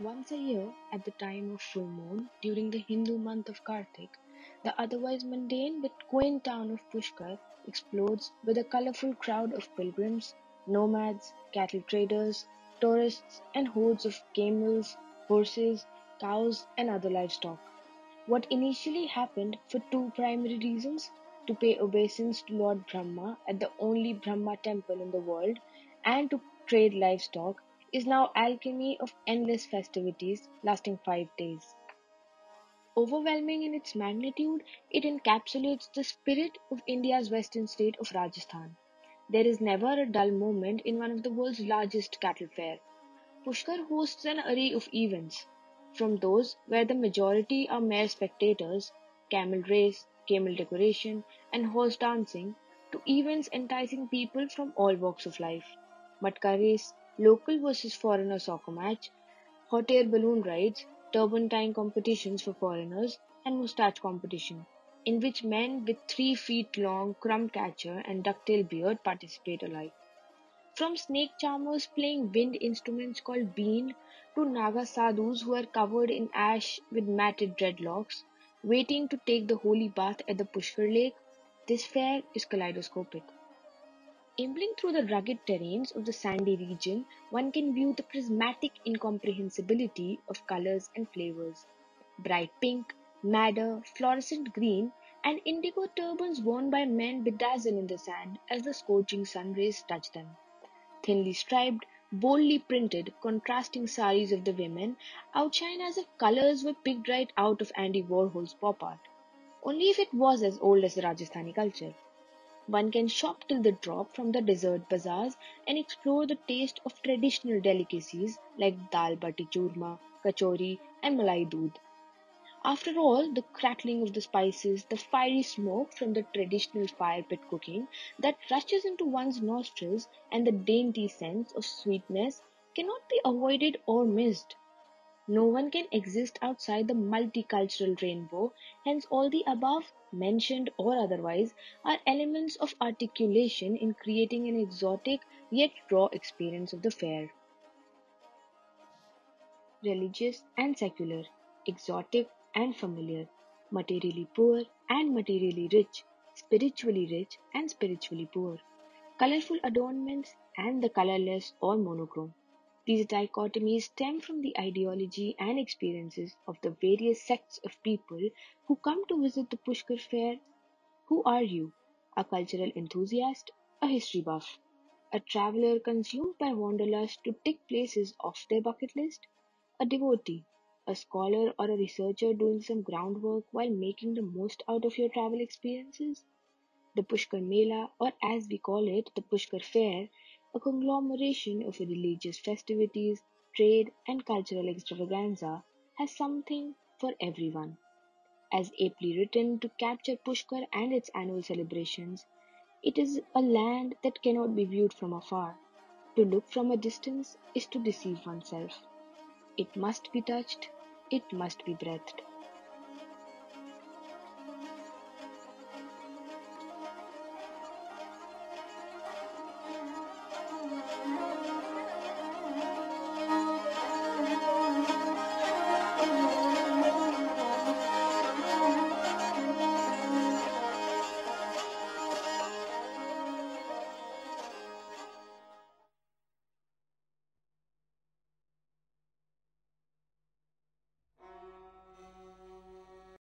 once a year, at the time of full moon, during the Hindu month of Kartik, the otherwise mundane but quaint town of Pushkar explodes with a colorful crowd of pilgrims, nomads, cattle traders, tourists, and hordes of camels, horses, cows, and other livestock. What initially happened for two primary reasons to pay obeisance to Lord Brahma at the only Brahma temple in the world and to trade livestock is now alchemy of endless festivities lasting five days. Overwhelming in its magnitude, it encapsulates the spirit of India's western state of Rajasthan. There is never a dull moment in one of the world's largest cattle fair. Pushkar hosts an array of events, from those where the majority are mere spectators, camel race, camel decoration, and horse dancing, to events enticing people from all walks of life. Matka race, local versus foreigner soccer match, hot air balloon rides, turban tying competitions for foreigners, and moustache competition, in which men with three feet long crumb catcher and ducktail beard participate alike. From snake charmers playing wind instruments called been to Naga sadhus who are covered in ash with matted dreadlocks, waiting to take the holy bath at the Pushkar lake, this fair is kaleidoscopic. Ambling through the rugged terrains of the sandy region, one can view the prismatic incomprehensibility of colors and flavors. Bright pink, madder, fluorescent green, and indigo turbans worn by men bedazzle in the sand as the scorching sun rays touch them. Thinly striped, boldly printed, contrasting saris of the women outshine as if colors were picked right out of Andy Warhol's pop art. Only if it was as old as the Rajasthani culture. One can shop till the drop from the dessert bazaars and explore the taste of traditional delicacies like dal bati churma, kachori, and malai doodh. After all, the crackling of the spices, the fiery smoke from the traditional fire pit cooking that rushes into one's nostrils, and the dainty sense of sweetness cannot be avoided or missed. No one can exist outside the multicultural rainbow, hence all the above, mentioned or otherwise, are elements of articulation in creating an exotic yet raw experience of the fair. Religious and secular, exotic and familiar, materially poor and materially rich, spiritually rich and spiritually poor, colorful adornments and the colorless or monochrome. These dichotomies stem from the ideology and experiences of the various sects of people who come to visit the Pushkar fair. Who are you? A cultural enthusiast? A history buff? A traveler consumed by wanderlust to tick places off their bucket list? A devotee? A scholar or a researcher doing some groundwork while making the most out of your travel experiences? The Pushkar Mela, or as we call it, the Pushkar Fair, a conglomeration of religious festivities, trade, and cultural extravaganza, has something for everyone. As aptly written to capture Pushkar and its annual celebrations, it is a land that cannot be viewed from afar. To look from a distance is to deceive oneself. It must be touched, it must be breathed.